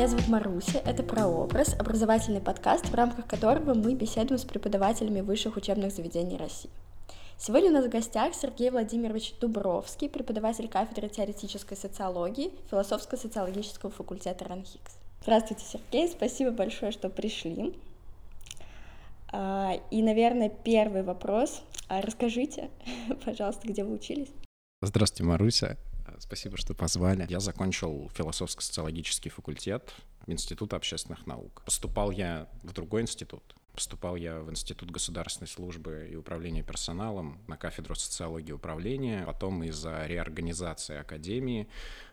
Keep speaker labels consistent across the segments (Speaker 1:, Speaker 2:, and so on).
Speaker 1: Меня зовут Маруся, это «Прообраз», образовательный подкаст, в рамках которого мы беседуем с преподавателями высших учебных заведений России. Сегодня у нас в гостях Сергей Владимирович Дубровский, преподаватель кафедры теоретической социологии философско-социологического факультета РАНХИКС. Здравствуйте, Сергей, спасибо большое, что пришли. А, и, наверное, первый вопрос. А расскажите, пожалуйста, где вы учились?
Speaker 2: Здравствуйте, Маруся. Спасибо, что позвали. Я закончил философско-социологический факультет Института общественных наук. Поступал я в другой институт. Поступал я в Институт государственной службы и управления персоналом на кафедру социологии и управления. Потом из-за реорганизации академии,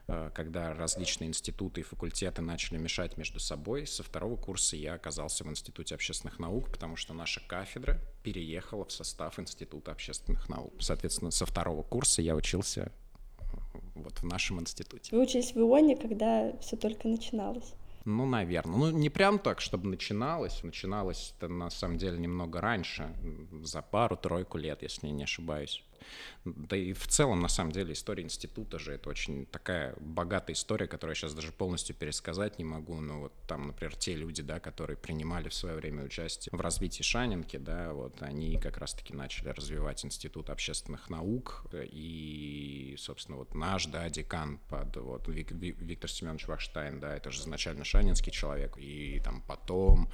Speaker 2: э, когда различные институты и факультеты начали мешать между собой, со второго курса я оказался в Институте общественных наук, потому что наша кафедра переехала в состав Института общественных наук. Соответственно, со второго курса я учился вот в нашем институте.
Speaker 1: Вы учились в ИОНе, когда все только начиналось?
Speaker 2: Ну, наверное. Ну, не прям так, чтобы начиналось. Начиналось это на самом деле немного раньше, за пару-тройку лет, если не ошибаюсь. Да и в целом, на самом деле, история института же это очень такая богатая история, которую я сейчас даже полностью пересказать не могу. Ну вот там, например, те люди, да, которые принимали в свое время участие в развитии Шанинки, да, вот они как раз-таки начали развивать институт общественных наук. И, собственно, вот наш, да, декан под вот Виктор Семенович Вахштайн, да, это же изначально шанинский человек. И там потом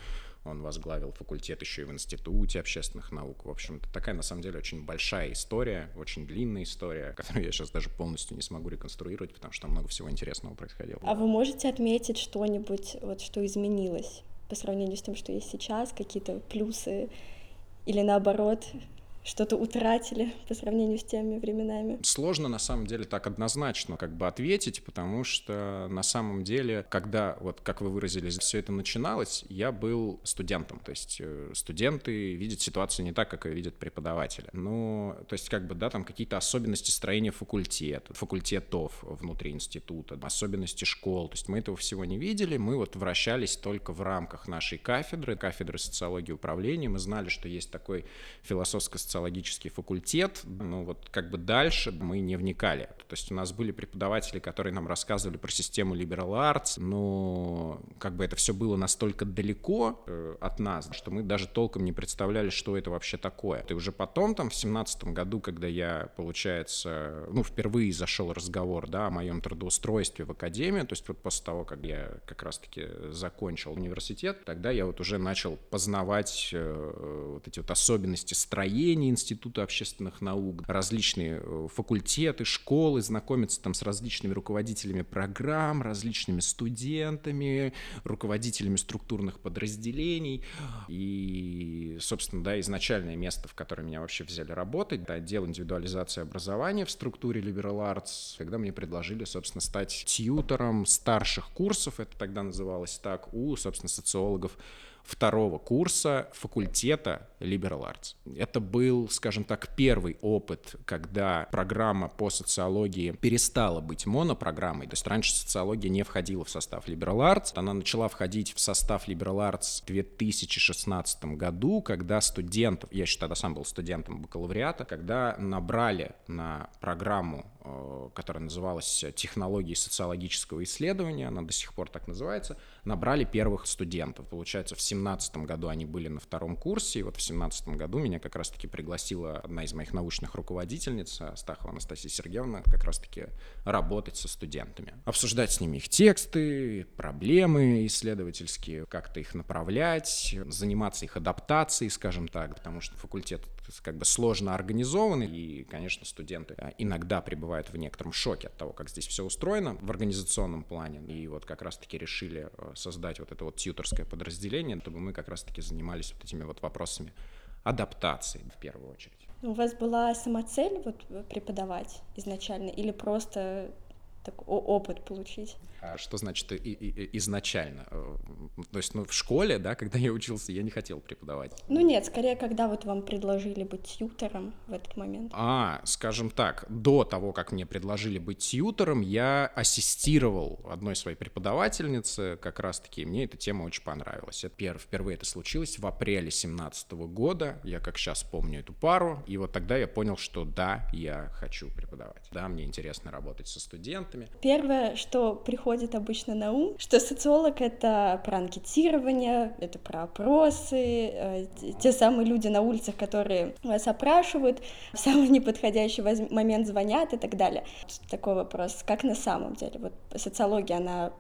Speaker 2: он возглавил факультет еще и в Институте общественных наук. В общем-то, такая, на самом деле, очень большая история, очень длинная история, которую я сейчас даже полностью не смогу реконструировать, потому что там много всего интересного происходило.
Speaker 1: А вы можете отметить что-нибудь, вот что изменилось по сравнению с тем, что есть сейчас, какие-то плюсы или наоборот что-то утратили по сравнению с теми временами?
Speaker 2: Сложно на самом деле так однозначно как бы ответить, потому что на самом деле, когда, вот как вы выразились, все это начиналось, я был студентом, то есть э, студенты видят ситуацию не так, как ее видят преподаватели. Ну, то есть как бы, да, там какие-то особенности строения факультета, факультетов внутри института, особенности школ, то есть мы этого всего не видели, мы вот вращались только в рамках нашей кафедры, кафедры социологии управления, мы знали, что есть такой философско социологический факультет, ну вот как бы дальше мы не вникали. То есть у нас были преподаватели, которые нам рассказывали про систему liberal arts, но как бы это все было настолько далеко э, от нас, что мы даже толком не представляли, что это вообще такое. И уже потом, там, в семнадцатом году, когда я, получается, ну, впервые зашел разговор, да, о моем трудоустройстве в академию, то есть вот после того, как я как раз-таки закончил университет, тогда я вот уже начал познавать э, вот эти вот особенности строения отделения Института общественных наук, различные э, факультеты, школы, знакомиться там с различными руководителями программ, различными студентами, руководителями структурных подразделений. И, собственно, да, изначальное место, в которое меня вообще взяли работать, это отдел индивидуализации образования в структуре Liberal Arts, когда мне предложили, собственно, стать тьютором старших курсов, это тогда называлось так, у, собственно, социологов второго курса факультета Liberal Arts. Это был, скажем так, первый опыт, когда программа по социологии перестала быть монопрограммой. То есть раньше социология не входила в состав Liberal Arts. Она начала входить в состав Liberal Arts в 2016 году, когда студентов, я еще тогда сам был студентом бакалавриата, когда набрали на программу которая называлась «Технологии социологического исследования», она до сих пор так называется, набрали первых студентов. Получается, в семнадцатом году они были на втором курсе, и вот в семнадцатом году меня как раз-таки пригласила одна из моих научных руководительниц, Астахова Анастасия Сергеевна, как раз-таки работать со студентами. Обсуждать с ними их тексты, проблемы исследовательские, как-то их направлять, заниматься их адаптацией, скажем так, потому что факультет как бы сложно организованы, и, конечно, студенты а, иногда пребывают в некотором шоке от того, как здесь все устроено в организационном плане. И вот как раз-таки решили э, создать вот это вот тьюторское подразделение, чтобы мы как раз-таки занимались вот этими вот вопросами адаптации в первую очередь.
Speaker 1: У вас была сама цель вот преподавать изначально или просто так, опыт получить?
Speaker 2: А что значит и, и, изначально? Э, то есть, ну, в школе, да, когда я учился, я не хотел преподавать.
Speaker 1: Ну нет, скорее, когда вот вам предложили быть тьютором в этот момент.
Speaker 2: А, скажем так, до того, как мне предложили быть тьютором, я ассистировал одной своей преподавательнице, как раз-таки, мне эта тема очень понравилась. Это пер, впервые это случилось в апреле 17 года, я как сейчас помню эту пару, и вот тогда я понял, что да, я хочу преподавать. Да, мне интересно работать со студентами?
Speaker 1: Первое, что приходит обычно на ум, что социолог — это про анкетирование, это про опросы, э, те самые люди на улицах, которые вас опрашивают, в самый неподходящий момент звонят и так далее. Такой вопрос, как на самом деле? Вот социология, она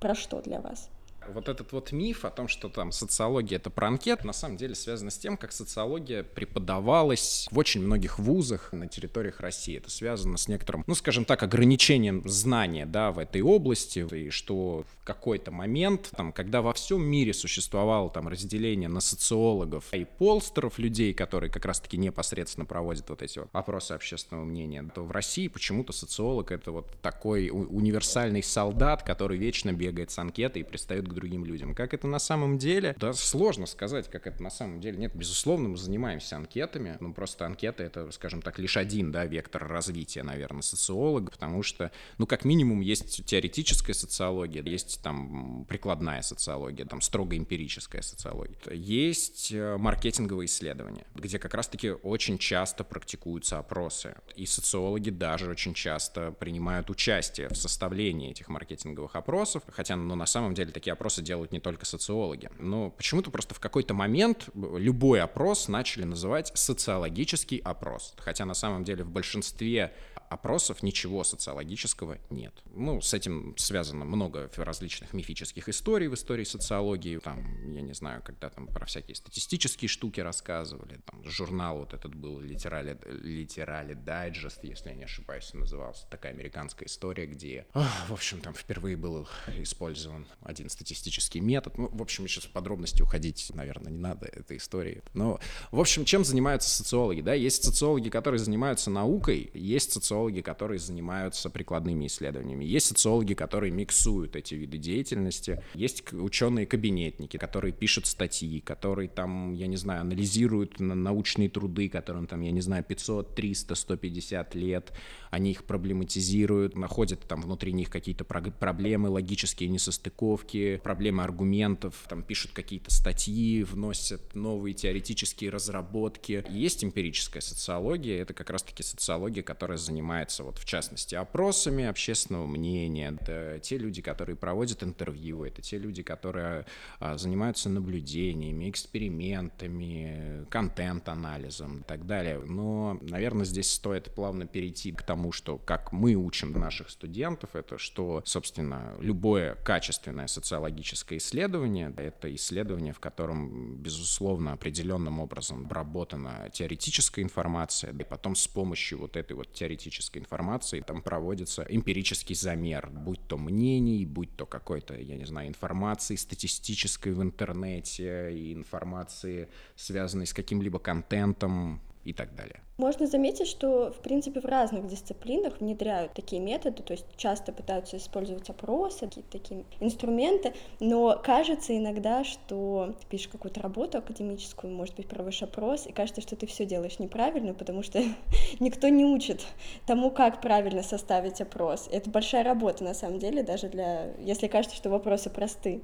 Speaker 1: про что для вас?
Speaker 2: Вот этот вот миф о том, что там социология — это про анкет, на самом деле связано с тем, как социология преподавалась в очень многих вузах на территориях России. Это связано с некоторым, ну, скажем так, ограничением знания, да, в этой области, и что в какой-то момент, там, когда во всем мире существовало там разделение на социологов и полстеров, людей, которые как раз-таки непосредственно проводят вот эти вот опросы общественного мнения, то в России почему-то социолог — это вот такой универсальный солдат, который вечно бегает с анкетой и пристает к другим людям. Как это на самом деле? Да сложно сказать, как это на самом деле. Нет, безусловно, мы занимаемся анкетами. Ну, просто анкеты — это, скажем так, лишь один, да, вектор развития, наверное, социолога, потому что, ну, как минимум, есть теоретическая социология, есть там прикладная социология, там строго эмпирическая социология. Есть э, маркетинговые исследования, где как раз-таки очень часто практикуются опросы. И социологи даже очень часто принимают участие в составлении этих маркетинговых опросов, хотя, ну, на самом деле, такие опросы опросы делают не только социологи. Но почему-то просто в какой-то момент любой опрос начали называть социологический опрос. Хотя на самом деле в большинстве опросов ничего социологического нет. Ну, с этим связано много различных мифических историй в истории социологии. Там, я не знаю, когда там про всякие статистические штуки рассказывали. Там журнал вот этот был Литерали, Литерали Дайджест, если я не ошибаюсь, назывался. Такая американская история, где, в общем, там впервые был использован один статистический метод. Ну, в общем, сейчас в подробности уходить, наверное, не надо этой истории. Но, в общем, чем занимаются социологи? Да? Есть социологи, которые занимаются наукой, есть социологи, социологи, которые занимаются прикладными исследованиями. Есть социологи, которые миксуют эти виды деятельности. Есть ученые-кабинетники, которые пишут статьи, которые там, я не знаю, анализируют научные труды, которым там, я не знаю, 500, 300, 150 лет. Они их проблематизируют, находят там внутри них какие-то проблемы, логические несостыковки, проблемы аргументов, там пишут какие-то статьи, вносят новые теоретические разработки. Есть эмпирическая социология, это как раз-таки социология, которая занимается занимается, вот в частности, опросами общественного мнения, это те люди, которые проводят интервью, это те люди, которые а, занимаются наблюдениями, экспериментами, контент-анализом и так далее. Но, наверное, здесь стоит плавно перейти к тому, что как мы учим наших студентов, это что, собственно, любое качественное социологическое исследование, это исследование, в котором, безусловно, определенным образом обработана теоретическая информация, и потом с помощью вот этой вот теоретической статистической информации, там проводится эмпирический замер, будь то мнений, будь то какой-то, я не знаю, информации статистической в интернете, и информации, связанной с каким-либо контентом и так далее.
Speaker 1: Можно заметить, что, в принципе, в разных дисциплинах внедряют такие методы, то есть часто пытаются использовать опросы, какие-то такие инструменты, но кажется иногда, что ты пишешь какую-то работу академическую, может быть, проводишь опрос, и кажется, что ты все делаешь неправильно, потому что никто не учит тому, как правильно составить опрос. Это большая работа, на самом деле, даже для... если кажется, что вопросы просты.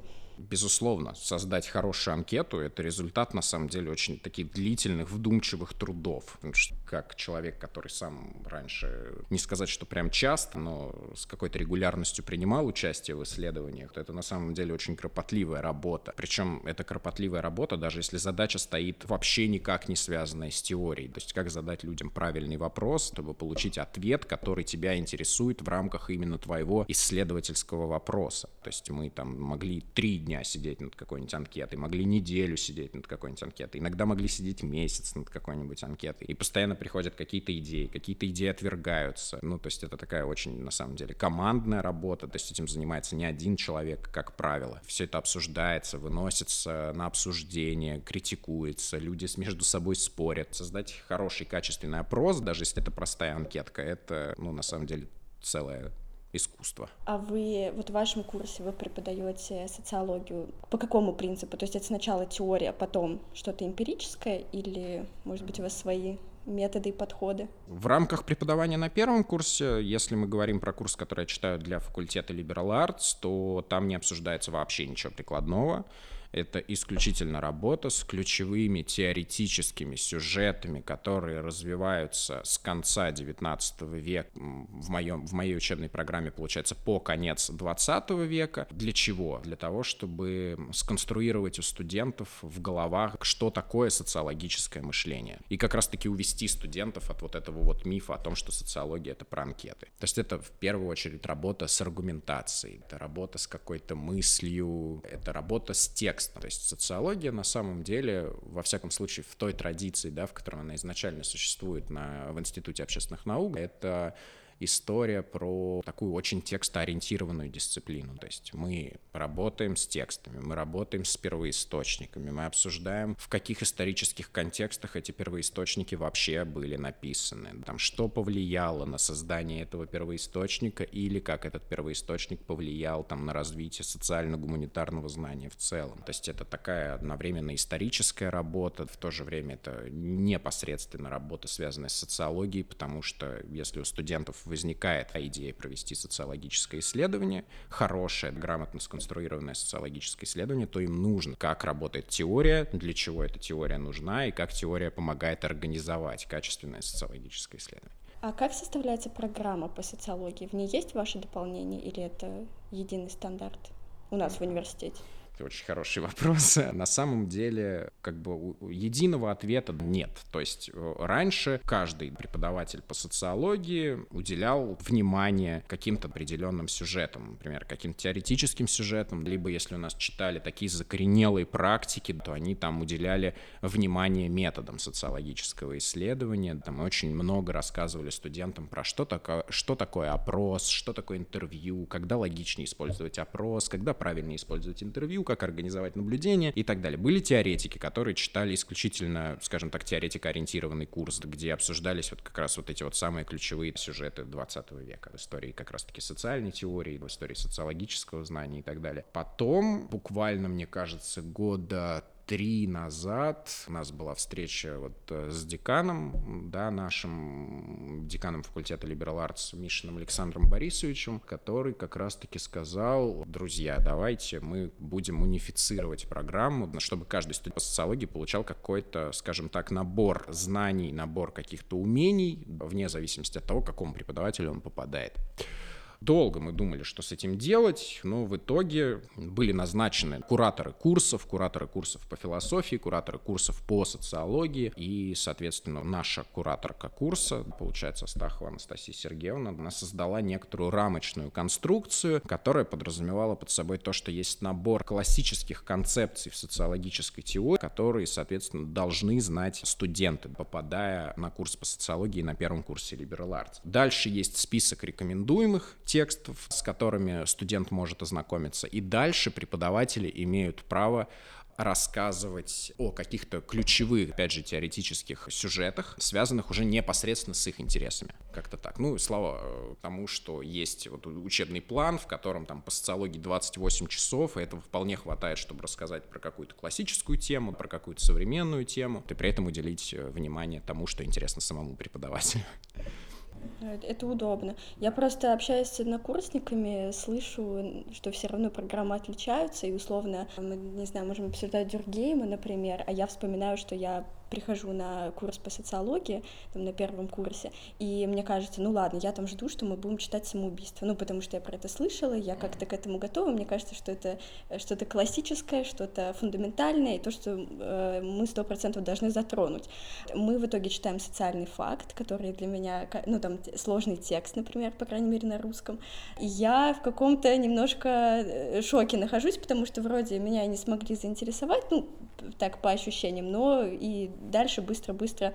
Speaker 2: Безусловно, создать хорошую анкету — это результат, на самом деле, очень таких длительных, вдумчивых трудов. Как человек, который сам раньше, не сказать, что прям часто, но с какой-то регулярностью принимал участие в исследованиях, это на самом деле очень кропотливая работа. Причем эта кропотливая работа, даже если задача стоит вообще никак не связанная с теорией. То есть как задать людям правильный вопрос, чтобы получить ответ, который тебя интересует в рамках именно твоего исследовательского вопроса. То есть мы там могли три дня сидеть над какой-нибудь анкетой, могли неделю сидеть над какой-нибудь анкетой, иногда могли сидеть месяц над какой-нибудь анкетой. И постоянно приходят какие-то идеи, какие-то идеи отвергаются. Ну, то есть это такая очень, на самом деле, командная работа, то есть этим занимается не один человек, как правило. Все это обсуждается, выносится на обсуждение, критикуется, люди между собой спорят. Создать хороший, качественный опрос, даже если это простая анкетка, это, ну, на самом деле, целая искусства.
Speaker 1: А вы, вот в вашем курсе вы преподаете социологию по какому принципу? То есть это сначала теория, а потом что-то эмпирическое или, может быть, у вас свои методы и подходы?
Speaker 2: В рамках преподавания на первом курсе, если мы говорим про курс, который я читаю для факультета Liberal Arts, то там не обсуждается вообще ничего прикладного Это исключительно работа с ключевыми теоретическими сюжетами, которые развиваются с конца 19 века, в, моем, в моей учебной программе, получается, по конец 20 века. Для чего? Для того, чтобы сконструировать у студентов в головах, что такое социологическое мышление. И как раз-таки увести студентов от вот этого вот мифа о том, что социология — это про анкеты. То есть это в первую очередь работа с аргументацией, это работа с какой-то мыслью, это работа с текстом. То есть социология на самом деле, во всяком случае, в той традиции, да, в которой она изначально существует на, в Институте общественных наук, это история про такую очень текстоориентированную дисциплину. То есть мы работаем с текстами, мы работаем с первоисточниками, мы обсуждаем, в каких исторических контекстах эти первоисточники вообще были написаны, там, что повлияло на создание этого первоисточника или как этот первоисточник повлиял там, на развитие социально-гуманитарного знания в целом. То есть это такая одновременно историческая работа, в то же время это непосредственно работа, связанная с социологией, потому что если у студентов возникает идея провести социологическое исследование, хорошее, грамотно сконструированное социологическое исследование, то им нужно, как работает теория, для чего эта теория нужна и как теория помогает организовать качественное социологическое исследование.
Speaker 1: А как составляется программа по социологии? В ней есть ваше дополнение или это единый стандарт у нас в университете?
Speaker 2: Это очень хороший вопрос. На самом деле, как бы единого ответа нет. То есть э, раньше каждый преподаватель по социологии уделял внимание каким-то определенным сюжетам, например, каким-то теоретическим сюжетам, либо если у нас читали такие закоренелые практики, то они там уделяли внимание методам социологического исследования. Там очень много рассказывали студентам про что такое, что такое опрос, что такое интервью, когда логичнее использовать опрос, когда правильно использовать интервью, как организовать наблюдение и так далее. Были теоретики, которые читали исключительно, скажем так, теоретико-ориентированный курс, где обсуждались вот как раз вот эти вот самые ключевые сюжеты 20 века в истории как раз-таки социальной теории, в истории социологического знания и так далее. Потом, буквально, мне кажется, года три назад у нас была встреча вот э, с деканом, да, нашим деканом факультета Liberal Arts Мишиным Александром Борисовичем, который как раз-таки сказал, друзья, давайте мы будем унифицировать программу, чтобы каждый студент по социологии получал какой-то, скажем так, набор знаний, набор каких-то умений, вне зависимости от того, к какому преподавателю он попадает. Долго мы думали, что с этим делать, но в итоге были назначены кураторы курсов, кураторы курсов по философии, кураторы курсов по социологии, и, соответственно, наша кураторка курса, получается, Астахова Анастасия Сергеевна, она создала некоторую рамочную конструкцию, которая подразумевала под собой то, что есть набор классических концепций в социологической теории, которые, соответственно, должны знать студенты, попадая на курс по социологии на первом курсе Liberal Arts. Дальше есть список рекомендуемых текстов, с которыми студент может ознакомиться. И дальше преподаватели имеют право рассказывать о каких-то ключевых, опять же, теоретических сюжетах, связанных уже непосредственно с их интересами. Как-то так. Ну, слава э, тому, что есть вот учебный план, в котором там по социологии 28 часов, и этого вполне хватает, чтобы рассказать про какую-то классическую тему, про какую-то современную тему, и при этом уделить э, внимание тому, что интересно самому преподавателю.
Speaker 1: Это удобно. Я просто общаюсь с однокурсниками, слышу, что все равно программы отличаются, и условно мы, не знаю, можем обсуждать дюргеймы, например, а я вспоминаю, что я прихожу на курс по социологии, там, на первом курсе, и мне кажется, ну ладно, я там жду, что мы будем читать самоубийство, ну, потому что я про это слышала, я как-то к этому готова, мне кажется, что это э, что-то классическое, что-то фундаментальное, и то, что э, мы сто процентов должны затронуть. Мы в итоге читаем социальный факт, который для меня, ну, там, сложный текст, например, по крайней мере, на русском, и я в каком-то немножко э, шоке нахожусь, потому что вроде меня не смогли заинтересовать, ну, так по ощущениям, но и дальше быстро-быстро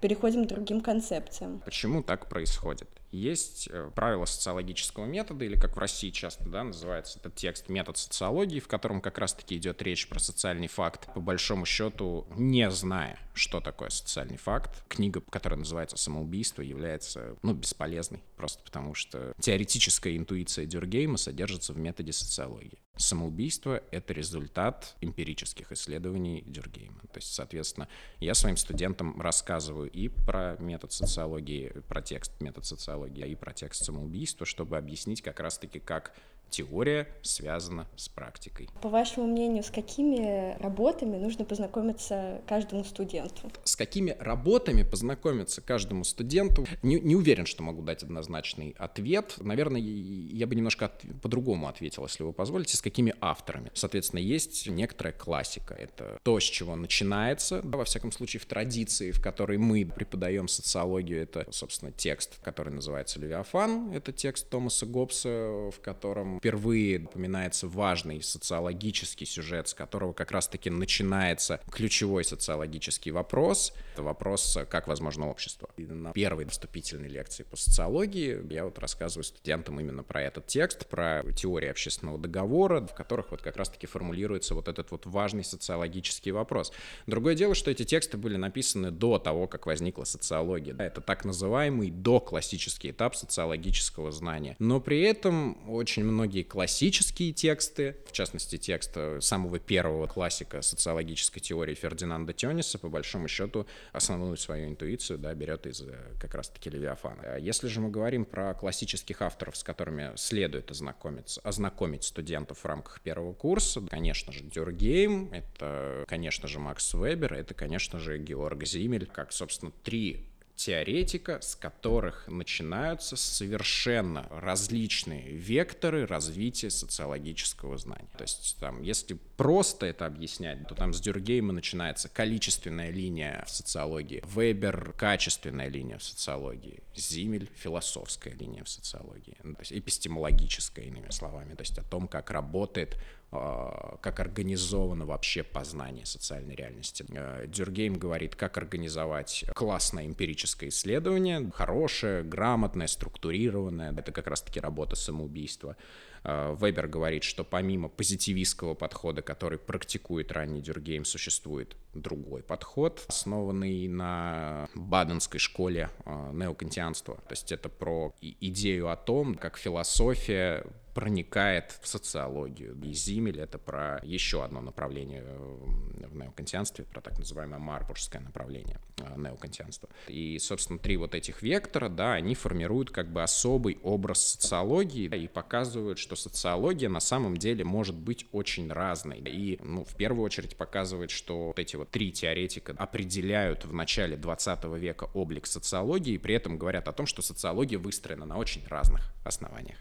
Speaker 1: переходим к другим концепциям.
Speaker 2: Почему так происходит? Есть э, правила социологического метода, или как в России часто да, называется этот текст метод социологии, в котором как раз-таки идет речь про социальный факт, по большому счету, не зная, что такое социальный факт. Книга, которая называется «Самоубийство», является ну, бесполезной, просто потому что теоретическая интуиция Дюргейма содержится в методе социологии. Самоубийство — это результат эмпирических исследований Дюргейма. То есть, соответственно, я своим студентам рассказываю и про метод социологии, про текст метод социологии, и про текст самоубийства, чтобы объяснить как раз-таки, как теория связана с практикой.
Speaker 1: По вашему мнению, с какими работами нужно познакомиться каждому студенту?
Speaker 2: С какими работами познакомиться каждому студенту? Не, не уверен, что могу дать однозначный ответ. Наверное, я бы немножко от, по-другому ответил, если вы позволите. С какими авторами? Соответственно, есть некоторая классика. Это то, с чего начинается, да, во всяком случае, в традиции, в которой мы преподаем социологию. Это, собственно, текст, который называется «Левиафан». Это текст Томаса Гоббса, в котором впервые упоминается важный социологический сюжет, с которого как раз-таки начинается ключевой социологический вопрос. Это вопрос, как возможно общество. И на первой вступительной лекции по социологии я вот рассказываю студентам именно про этот текст, про теорию общественного договора, в которых вот как раз-таки формулируется вот этот вот важный социологический вопрос. Другое дело, что эти тексты были написаны до того, как возникла социология. Это так называемый доклассический этап социологического знания. Но при этом очень многие многие классические тексты, в частности, текст э, самого первого классика социологической теории Фердинанда Тёниса, по большому счету, основную свою интуицию да, берет из э, как раз-таки Левиафана. А если же мы говорим про классических авторов, с которыми следует ознакомиться, ознакомить студентов в рамках первого курса, конечно же, Дюргейм, это, конечно же, Макс Вебер, это, конечно же, Георг Зимель, как, собственно, три теоретика, с которых начинаются совершенно различные векторы развития социологического знания. То есть там, если просто это объяснять, то там с Дюргейма начинается количественная линия в социологии, Вебер — качественная линия в социологии, Зимель — философская линия в социологии, то есть эпистемологическая, иными словами, то есть о том, как работает как организовано вообще познание социальной реальности. Э, Дюргейм говорит, как организовать классное эмпирическое исследование, хорошее, грамотное, структурированное. Это как раз-таки работа самоубийства. Э, Вебер говорит, что помимо позитивистского подхода, который практикует ранний Дюргейм, существует другой подход, основанный на баденской школе э, неокантианства. То есть это про идею о том, как философия проникает в социологию. И Зимель — это про еще одно направление в неокантианстве, про так называемое марбургское направление э, неокантианства. И, собственно, три вот этих вектора, да, они формируют как бы особый образ социологии и показывают, что социология на самом деле может быть очень разной. И, ну, в первую очередь показывает, что вот эти вот три теоретика определяют в начале 20 века облик социологии и при этом говорят о том, что социология выстроена на очень разных основаниях.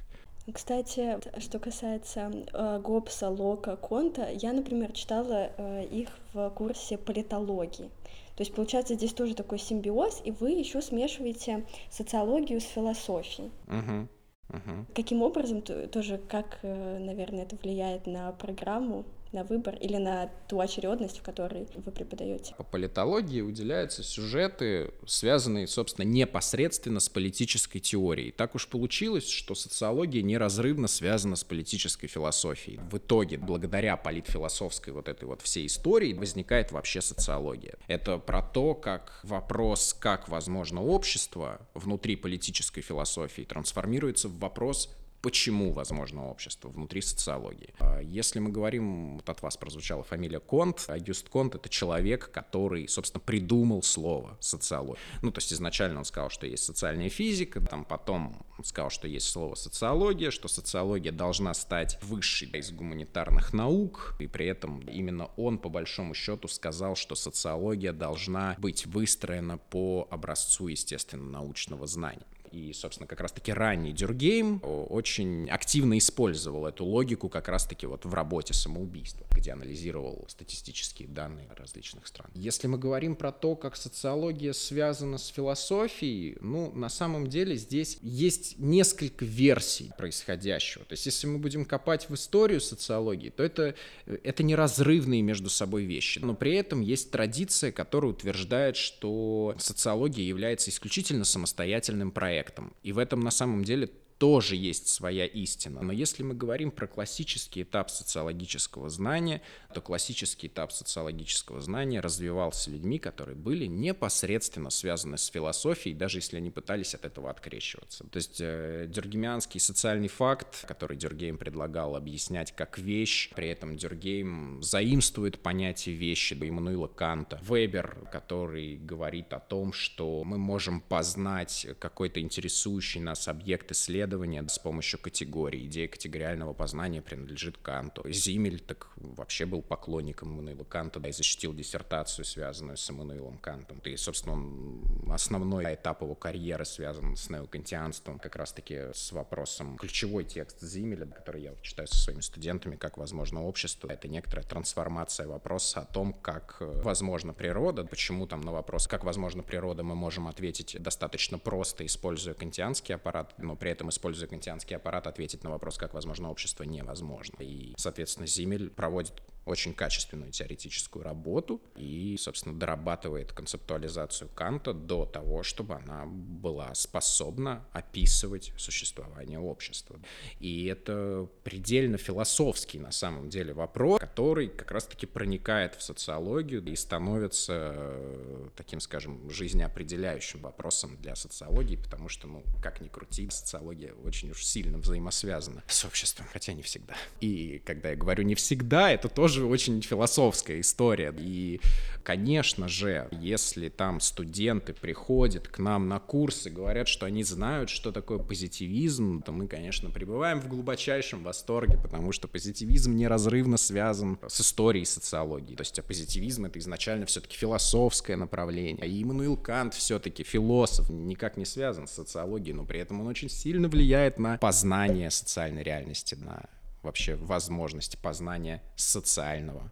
Speaker 1: Кстати, что касается э, Гоббса, Лока, Конта, я, например, читала э, их в курсе политологии. То есть, получается, здесь тоже такой симбиоз, и вы еще смешиваете социологию с философией.
Speaker 2: Uh-huh. Uh-huh.
Speaker 1: Каким образом, тоже, как, э, наверное, это влияет на программу? На выбор или на ту очередность, в которой вы преподаете?
Speaker 2: По политологии уделяются сюжеты, связанные, собственно, непосредственно с политической теорией. Так уж получилось, что социология неразрывно связана с политической философией. В итоге, благодаря политфилософской вот этой вот всей истории, возникает вообще социология. Это про то, как вопрос, как возможно общество внутри политической философии трансформируется в вопрос почему возможно общество внутри социологии. А если мы говорим, вот от вас прозвучала фамилия Конт, Агюст Конт — это человек, который, собственно, придумал слово социология. Ну, то есть изначально он сказал, что есть социальная физика, там потом он сказал, что есть слово социология, что социология должна стать высшей из гуманитарных наук, и при этом именно он, по большому счету, сказал, что социология должна быть выстроена по образцу, естественно, научного знания. И, собственно, как раз-таки ранний Дюргейм очень активно использовал эту логику как раз-таки вот в работе самоубийства, где анализировал статистические данные различных стран. Если мы говорим про то, как социология связана с философией, ну, на самом деле здесь есть несколько версий происходящего. То есть, если мы будем копать в историю социологии, то это, это неразрывные между собой вещи. Но при этом есть традиция, которая утверждает, что социология является исключительно самостоятельным проектом проектом. И в этом на самом деле тоже есть своя истина. Но если мы говорим про классический этап социологического знания, то классический этап социологического знания развивался людьми, которые были непосредственно связаны с философией, даже если они пытались от этого открещиваться. То есть э, дюркгеймианский социальный факт, который Дюркгейм предлагал объяснять как вещь, при этом Дюркгейм заимствует понятие вещи Иммануила Канта. Вебер, который говорит о том, что мы можем познать какой-то интересующий нас объект исследования, исследования с помощью категорий. Идея категориального познания принадлежит Канту. Зиммель так вообще был поклонником Иммануила Канта да, и защитил диссертацию, связанную с Иммануилом Кантом. И, собственно, основной этап его карьеры связан с неокантианством, как раз-таки с вопросом ключевой текст Зимеля, который я читаю со своими студентами, как возможно общество. Это некоторая трансформация вопроса о том, как э, возможна природа, почему там на вопрос, как возможна природа, мы можем ответить достаточно просто, используя кантианский аппарат, но при этом, используя кантианский аппарат, ответить на вопрос, как возможно общество, невозможно. И, соответственно, Зимель проводит очень качественную теоретическую работу и, собственно, дорабатывает концептуализацию Канта до того, чтобы она была способна описывать существование общества. И это предельно философский, на самом деле, вопрос, который как раз-таки проникает в социологию и становится э, таким, скажем, жизнеопределяющим вопросом для социологии, потому что, ну, как ни крути, социология очень уж сильно взаимосвязана с обществом, хотя не всегда. И когда я говорю «не всегда», это тоже тоже очень философская история. И, конечно же, если там студенты приходят к нам на курсы, говорят, что они знают, что такое позитивизм, то мы, конечно, пребываем в глубочайшем восторге, потому что позитивизм неразрывно связан с историей социологии. То есть а позитивизм — это изначально все-таки философское направление. И Иммануил Кант все-таки философ, никак не связан с социологией, но при этом он очень сильно влияет на познание социальной реальности, на вообще возможности познания социального.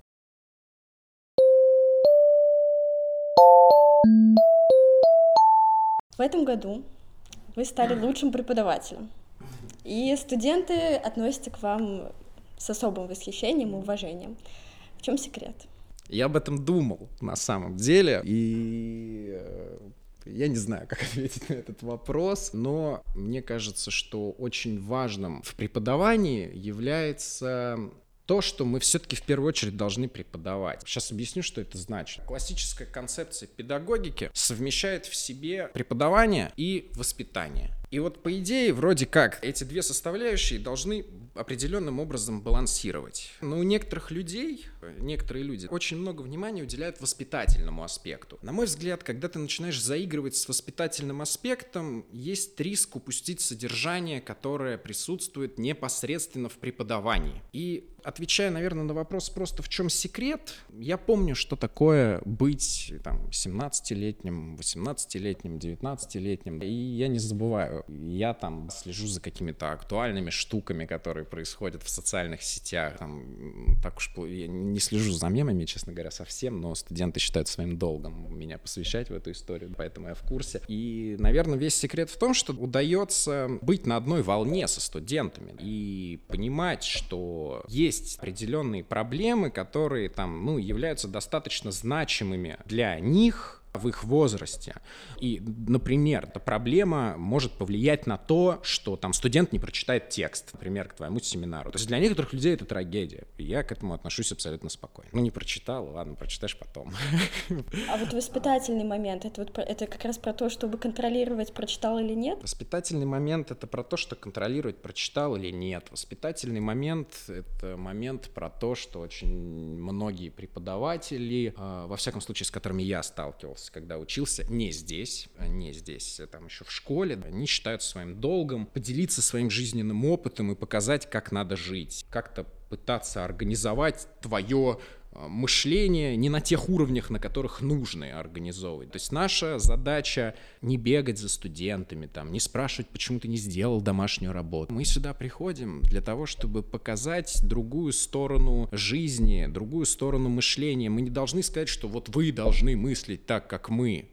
Speaker 1: В этом году вы стали лучшим преподавателем, и студенты относятся к вам с особым восхищением и уважением. В чем секрет?
Speaker 2: Я об этом думал на самом деле, и э, я не знаю, как ответить на этот вопрос, но мне кажется, что очень важным в преподавании является то, что мы все-таки в первую очередь должны преподавать. Сейчас объясню, что это значит. Классическая концепция педагогики совмещает в себе преподавание и воспитание. И вот по идее, вроде как, эти две составляющие должны определенным образом балансировать. Но у некоторых людей, некоторые люди очень много внимания уделяют воспитательному аспекту. На мой взгляд, когда ты начинаешь заигрывать с воспитательным аспектом, есть риск упустить содержание, которое присутствует непосредственно в преподавании. И отвечая, наверное, на вопрос просто в чем секрет, я помню, что такое быть там 17-летним, 18-летним, 19-летним, и я не забываю. Я там слежу за какими-то актуальными штуками, которые происходят в социальных сетях. Там, так уж я не слежу за мемами, честно говоря, совсем, но студенты считают своим долгом меня посвящать в эту историю, поэтому я в курсе. И, наверное, весь секрет в том, что удается быть на одной волне со студентами и понимать, что есть определенные проблемы, которые там, ну, являются достаточно значимыми для них, в их возрасте. И, например, эта проблема может повлиять на то, что там студент не прочитает текст, например, к твоему семинару. То есть для некоторых людей это трагедия. И я к этому отношусь абсолютно спокойно. Ну, не прочитал, ладно, прочитаешь потом.
Speaker 1: А вот воспитательный момент, это, вот, это как раз про то, чтобы контролировать, прочитал или нет?
Speaker 2: Воспитательный момент — это про то, что контролировать, прочитал или нет. Воспитательный момент — это момент про то, что очень многие преподаватели, а, во всяком случае, с которыми я сталкивался, когда учился не здесь, а не здесь, а там еще в школе, они считают своим долгом поделиться своим жизненным опытом и показать, как надо жить, как-то пытаться организовать твое мышление не на тех уровнях, на которых нужно организовывать. То есть наша задача не бегать за студентами, там, не спрашивать, почему ты не сделал домашнюю работу. Мы сюда приходим для того, чтобы показать другую сторону жизни, другую сторону мышления. Мы не должны сказать, что вот вы должны мыслить так, как мы.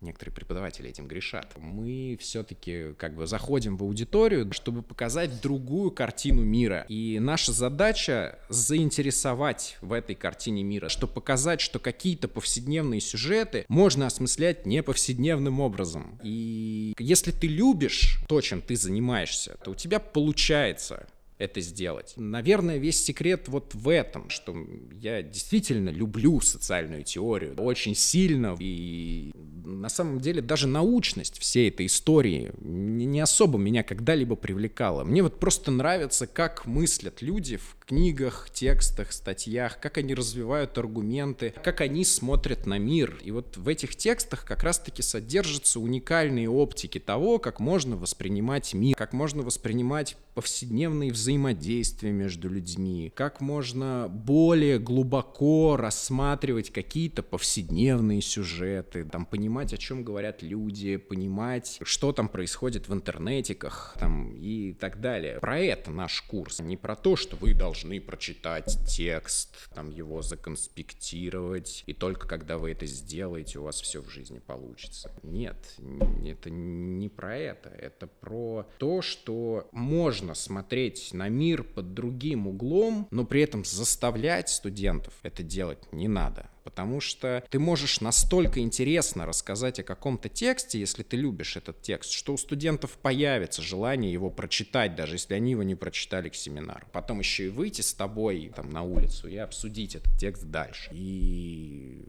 Speaker 2: Некоторые преподаватели этим грешат. Мы все-таки как бы заходим в аудиторию, чтобы показать другую картину мира. И наша задача заинтересовать в этой картине мира, чтобы показать, что какие-то повседневные сюжеты можно осмыслять не повседневным образом. И если ты любишь то, чем ты занимаешься, то у тебя получается это сделать. Наверное, весь секрет вот в этом, что я действительно люблю социальную теорию очень сильно и на самом деле даже научность всей этой истории не особо меня когда-либо привлекала. Мне вот просто нравится, как мыслят люди в книгах, текстах, статьях, как они развивают аргументы, как они смотрят на мир. И вот в этих текстах как раз-таки содержатся уникальные оптики того, как можно воспринимать мир, как можно воспринимать повседневные взаимодействия между людьми, как можно более глубоко рассматривать какие-то повседневные сюжеты, там, понимать, о чем говорят люди, понимать, что там происходит в интернетиках там, и так далее. Про это наш курс, не про то, что вы должны прочитать текст, там, его законспектировать, и только когда вы это сделаете, у вас все в жизни получится. Нет, это не про это, это про то, что можно смотреть на мир под другим углом, но при этом заставлять студентов это делать не надо. Потому что ты можешь настолько интересно рассказать о каком-то тексте, если ты любишь этот текст, что у студентов появится желание его прочитать, даже если они его не прочитали к семинару. Потом еще и выйти с тобой там, на улицу и обсудить этот текст дальше. И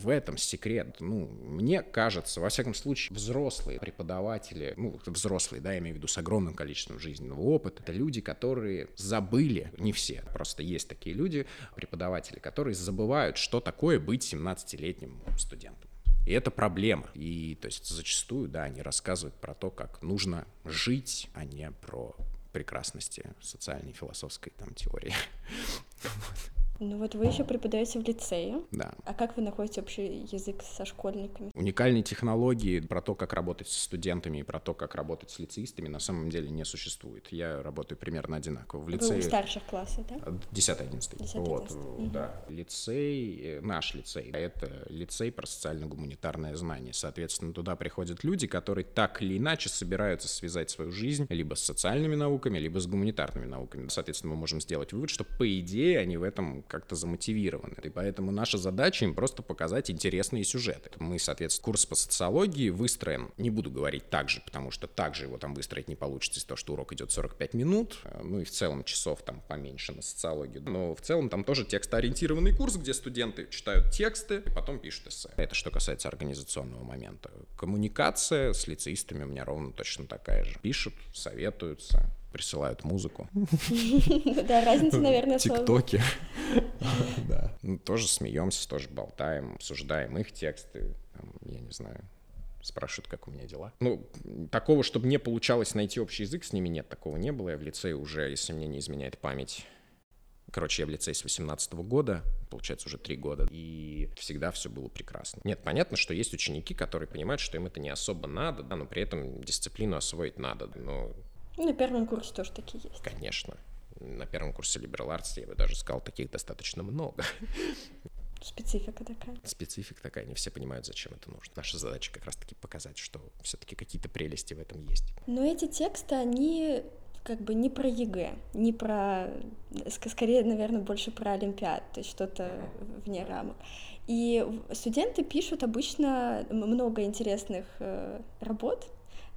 Speaker 2: в этом секрет. Ну, мне кажется, во всяком случае, взрослые преподаватели, ну, взрослые, да, я имею в виду с огромным количеством жизненного опыта, это люди, которые забыли, не все, просто есть такие люди, преподаватели, которые забывают, что такое быть 17-летним студентом. И это проблема. И то есть зачастую, да, они рассказывают про то, как нужно жить, а не про прекрасности социальной философской там теории.
Speaker 1: Ну вот вы еще преподаете в лицее.
Speaker 2: Да.
Speaker 1: А как вы находите общий язык со школьниками?
Speaker 2: Уникальные технологии про то, как работать с студентами и про то, как работать с лицеистами, на самом деле не существует. Я работаю примерно одинаково. В лицее... Вы
Speaker 1: в старших классах, да?
Speaker 2: 10-11. Вот, угу. да. Лицей, э, наш лицей, это лицей про социально-гуманитарное знание. Соответственно, туда приходят люди, которые так или иначе собираются связать свою жизнь либо с социальными науками, либо с гуманитарными науками. Соответственно, мы можем сделать вывод, что по идее они в этом как-то замотивированы. И поэтому наша задача им просто показать интересные сюжеты. Мы, соответственно, курс по социологии выстроен, не буду говорить так же, потому что так же его там выстроить не получится из-за что урок идет 45 минут, ну и в целом часов там поменьше на социологию. Но в целом там тоже текстоориентированный курс, где студенты читают тексты и потом пишут эссе. Это что касается организационного момента. Коммуникация с лицеистами у меня ровно точно такая же. Пишут, советуются, присылают музыку.
Speaker 1: Да, разница, наверное,
Speaker 2: Тиктоки. Да. Ну, тоже смеемся, тоже болтаем, обсуждаем их тексты, я не знаю, спрашивают, как у меня дела. Ну, такого, чтобы не получалось найти общий язык с ними, нет, такого не было. Я в лицее уже, если мне не изменяет память, Короче, я в лицее с 18 года, получается, уже три года, и всегда все было прекрасно. Нет, понятно, что есть ученики, которые понимают, что им это не особо надо, да, но при этом дисциплину освоить надо, но
Speaker 1: на первом курсе тоже такие есть.
Speaker 2: Конечно. На первом курсе Liberal Arts, я бы даже сказал, таких достаточно много.
Speaker 1: Специфика такая.
Speaker 2: Специфика такая, не все понимают, зачем это нужно. Наша задача как раз-таки показать, что все-таки какие-то прелести в этом есть.
Speaker 1: Но эти тексты, они как бы не про ЕГЭ, не про, скорее, наверное, больше про олимпиады, то есть что-то вне рамок. И студенты пишут обычно много интересных э, работ,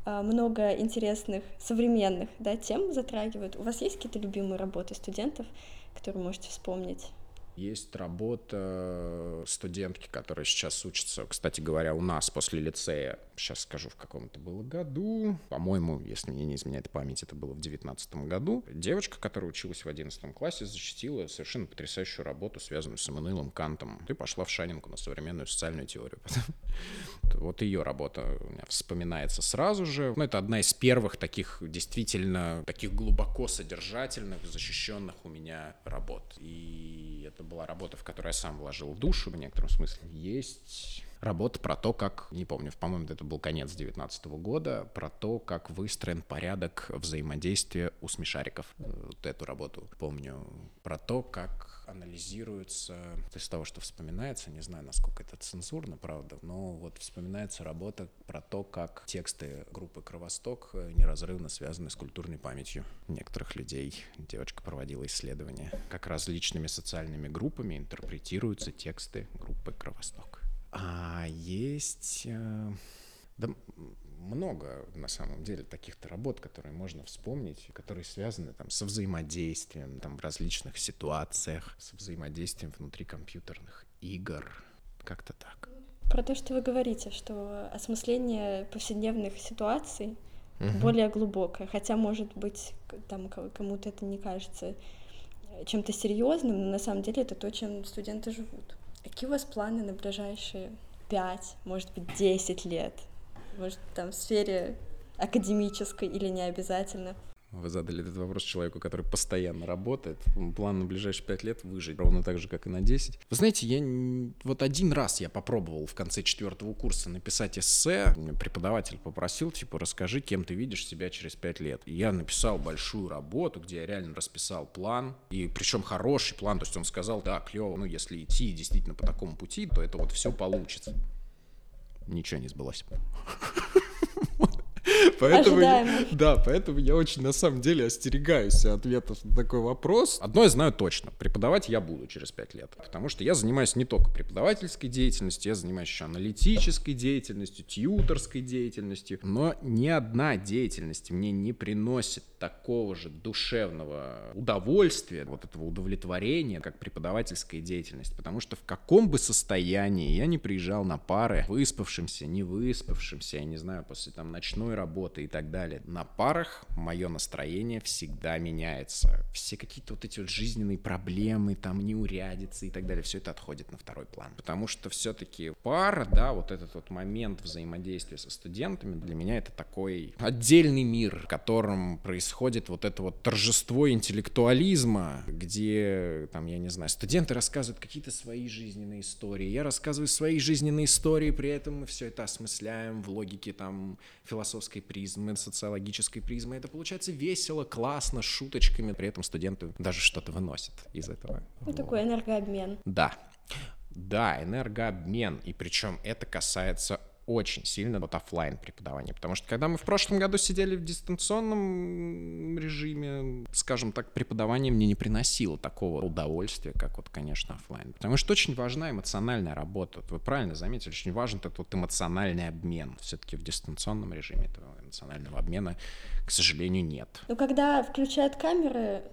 Speaker 1: много интересных современных да, тем затрагивают. У вас есть какие-то любимые работы студентов, которые можете вспомнить?
Speaker 2: Есть работа студентки, которая сейчас учится, кстати говоря, у нас после лицея. Сейчас скажу, в каком это было году. По-моему, если мне не изменяет память, это было в девятнадцатом году. Девочка, которая училась в одиннадцатом классе, защитила совершенно потрясающую работу, связанную с Эммануилом Кантом. Ты пошла в Шанинку на современную социальную теорию. Вот ее работа у меня вспоминается сразу же. Ну, это одна из первых таких действительно, таких глубоко содержательных, защищенных у меня работ. И это была работа, в которую я сам вложил душу в некотором смысле. Есть работа про то, как, не помню, по-моему, это был конец 19 года, про то, как выстроен порядок взаимодействия у смешариков. Вот эту работу помню. Про то, как анализируется, из того, что вспоминается, не знаю, насколько это цензурно, правда, но вот вспоминается работа про то, как тексты группы «Кровосток» неразрывно связаны с культурной памятью некоторых людей. Девочка проводила исследования, как различными социальными группами интерпретируются тексты группы «Кровосток». А есть э, да, много, на самом деле, таких-то работ, которые можно вспомнить, которые связаны там, со взаимодействием там, в различных ситуациях, со взаимодействием внутри компьютерных игр, как-то так.
Speaker 1: Про то, что вы говорите, что осмысление повседневных ситуаций угу. более глубокое, хотя, может быть, там кому-то это не кажется чем-то серьезным, но на самом деле это то, чем студенты живут. Какие у вас планы на ближайшие пять, может быть, десять лет? Может, там в сфере академической или не обязательно?
Speaker 2: Вы задали этот вопрос человеку, который постоянно работает. План на ближайшие пять лет выжить, ровно так же, как и на 10. Вы знаете, я вот один раз я попробовал в конце четвертого курса написать эссе. Преподаватель попросил, типа, расскажи, кем ты видишь себя через пять лет. И я написал большую работу, где я реально расписал план. И причем хороший план. То есть он сказал, да, клево, ну если идти действительно по такому пути, то это вот все получится. Ничего не сбылось. Поэтому, да, поэтому я очень на самом деле остерегаюсь ответов на такой вопрос. Одно я знаю точно. Преподавать я буду через пять лет. Потому что я занимаюсь не только преподавательской деятельностью, я занимаюсь еще аналитической деятельностью, тьюторской деятельностью. Но ни одна деятельность мне не приносит такого же душевного удовольствия, вот этого удовлетворения, как преподавательская деятельность. Потому что в каком бы состоянии я не приезжал на пары, выспавшимся, не выспавшимся, я не знаю, после там ночной работы и так далее, на парах мое настроение всегда меняется. Все какие-то вот эти вот жизненные проблемы, там неурядицы и так далее, все это отходит на второй план. Потому что все-таки пара, да, вот этот вот момент взаимодействия со студентами, для меня это такой отдельный мир, в котором происходит вот это вот торжество интеллектуализма, где, там, я не знаю, студенты рассказывают какие-то свои жизненные истории, я рассказываю свои жизненные истории, при этом мы все это осмысляем в логике там философской призмы, социологической призмы. Это получается весело, классно, шуточками, при этом студенты даже что-то выносят из этого.
Speaker 1: Ну, вот. такой энергообмен.
Speaker 2: Да. Да, энергообмен. И причем это касается очень сильно вот офлайн преподавание, потому что когда мы в прошлом году сидели в дистанционном режиме, скажем так, преподавание мне не приносило такого удовольствия, как вот, конечно, офлайн, потому что очень важна эмоциональная работа. Вы правильно заметили, очень важен этот вот эмоциональный обмен. Все-таки в дистанционном режиме этого эмоционального обмена, к сожалению, нет.
Speaker 1: Но когда включают камеры,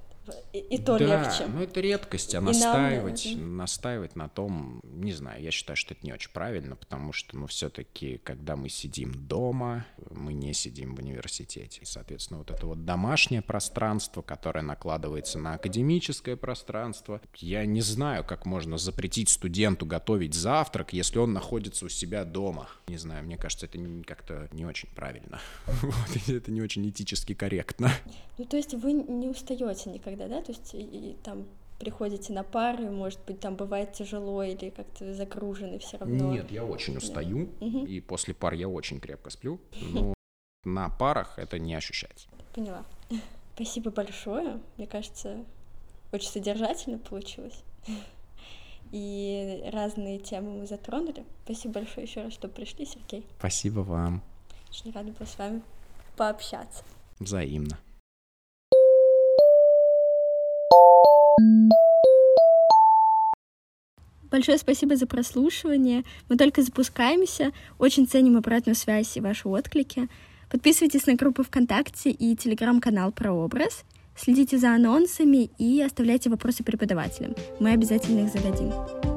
Speaker 1: и, и то
Speaker 2: да,
Speaker 1: легче.
Speaker 2: ну это редкость, а настаивать, нам... настаивать на том, не знаю, я считаю, что это не очень правильно, потому что, ну, все-таки, когда мы сидим дома, мы не сидим в университете. И, соответственно, вот это вот домашнее пространство, которое накладывается на академическое пространство, я не знаю, как можно запретить студенту готовить завтрак, если он находится у себя дома. Не знаю, мне кажется, это как-то не очень правильно. Вот, это не очень этически корректно.
Speaker 1: Ну, то есть вы не устаете никогда когда, да, то есть и, и там приходите на пары, может быть, там бывает тяжело или как-то загружены все равно?
Speaker 2: Нет, я очень устаю, да. и после пар я очень крепко сплю, но на парах это не ощущается.
Speaker 1: Поняла. Спасибо большое. Мне кажется, очень содержательно получилось. И разные темы мы затронули. Спасибо большое еще раз, что пришли, Сергей.
Speaker 2: Спасибо вам.
Speaker 1: Очень рада была с вами пообщаться.
Speaker 2: Взаимно.
Speaker 1: Большое спасибо за прослушивание. Мы только запускаемся. Очень ценим обратную связь и ваши отклики. Подписывайтесь на группу ВКонтакте и телеграм-канал «Прообраз». Следите за анонсами и оставляйте вопросы преподавателям. Мы обязательно их зададим.